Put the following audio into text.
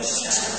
Christ.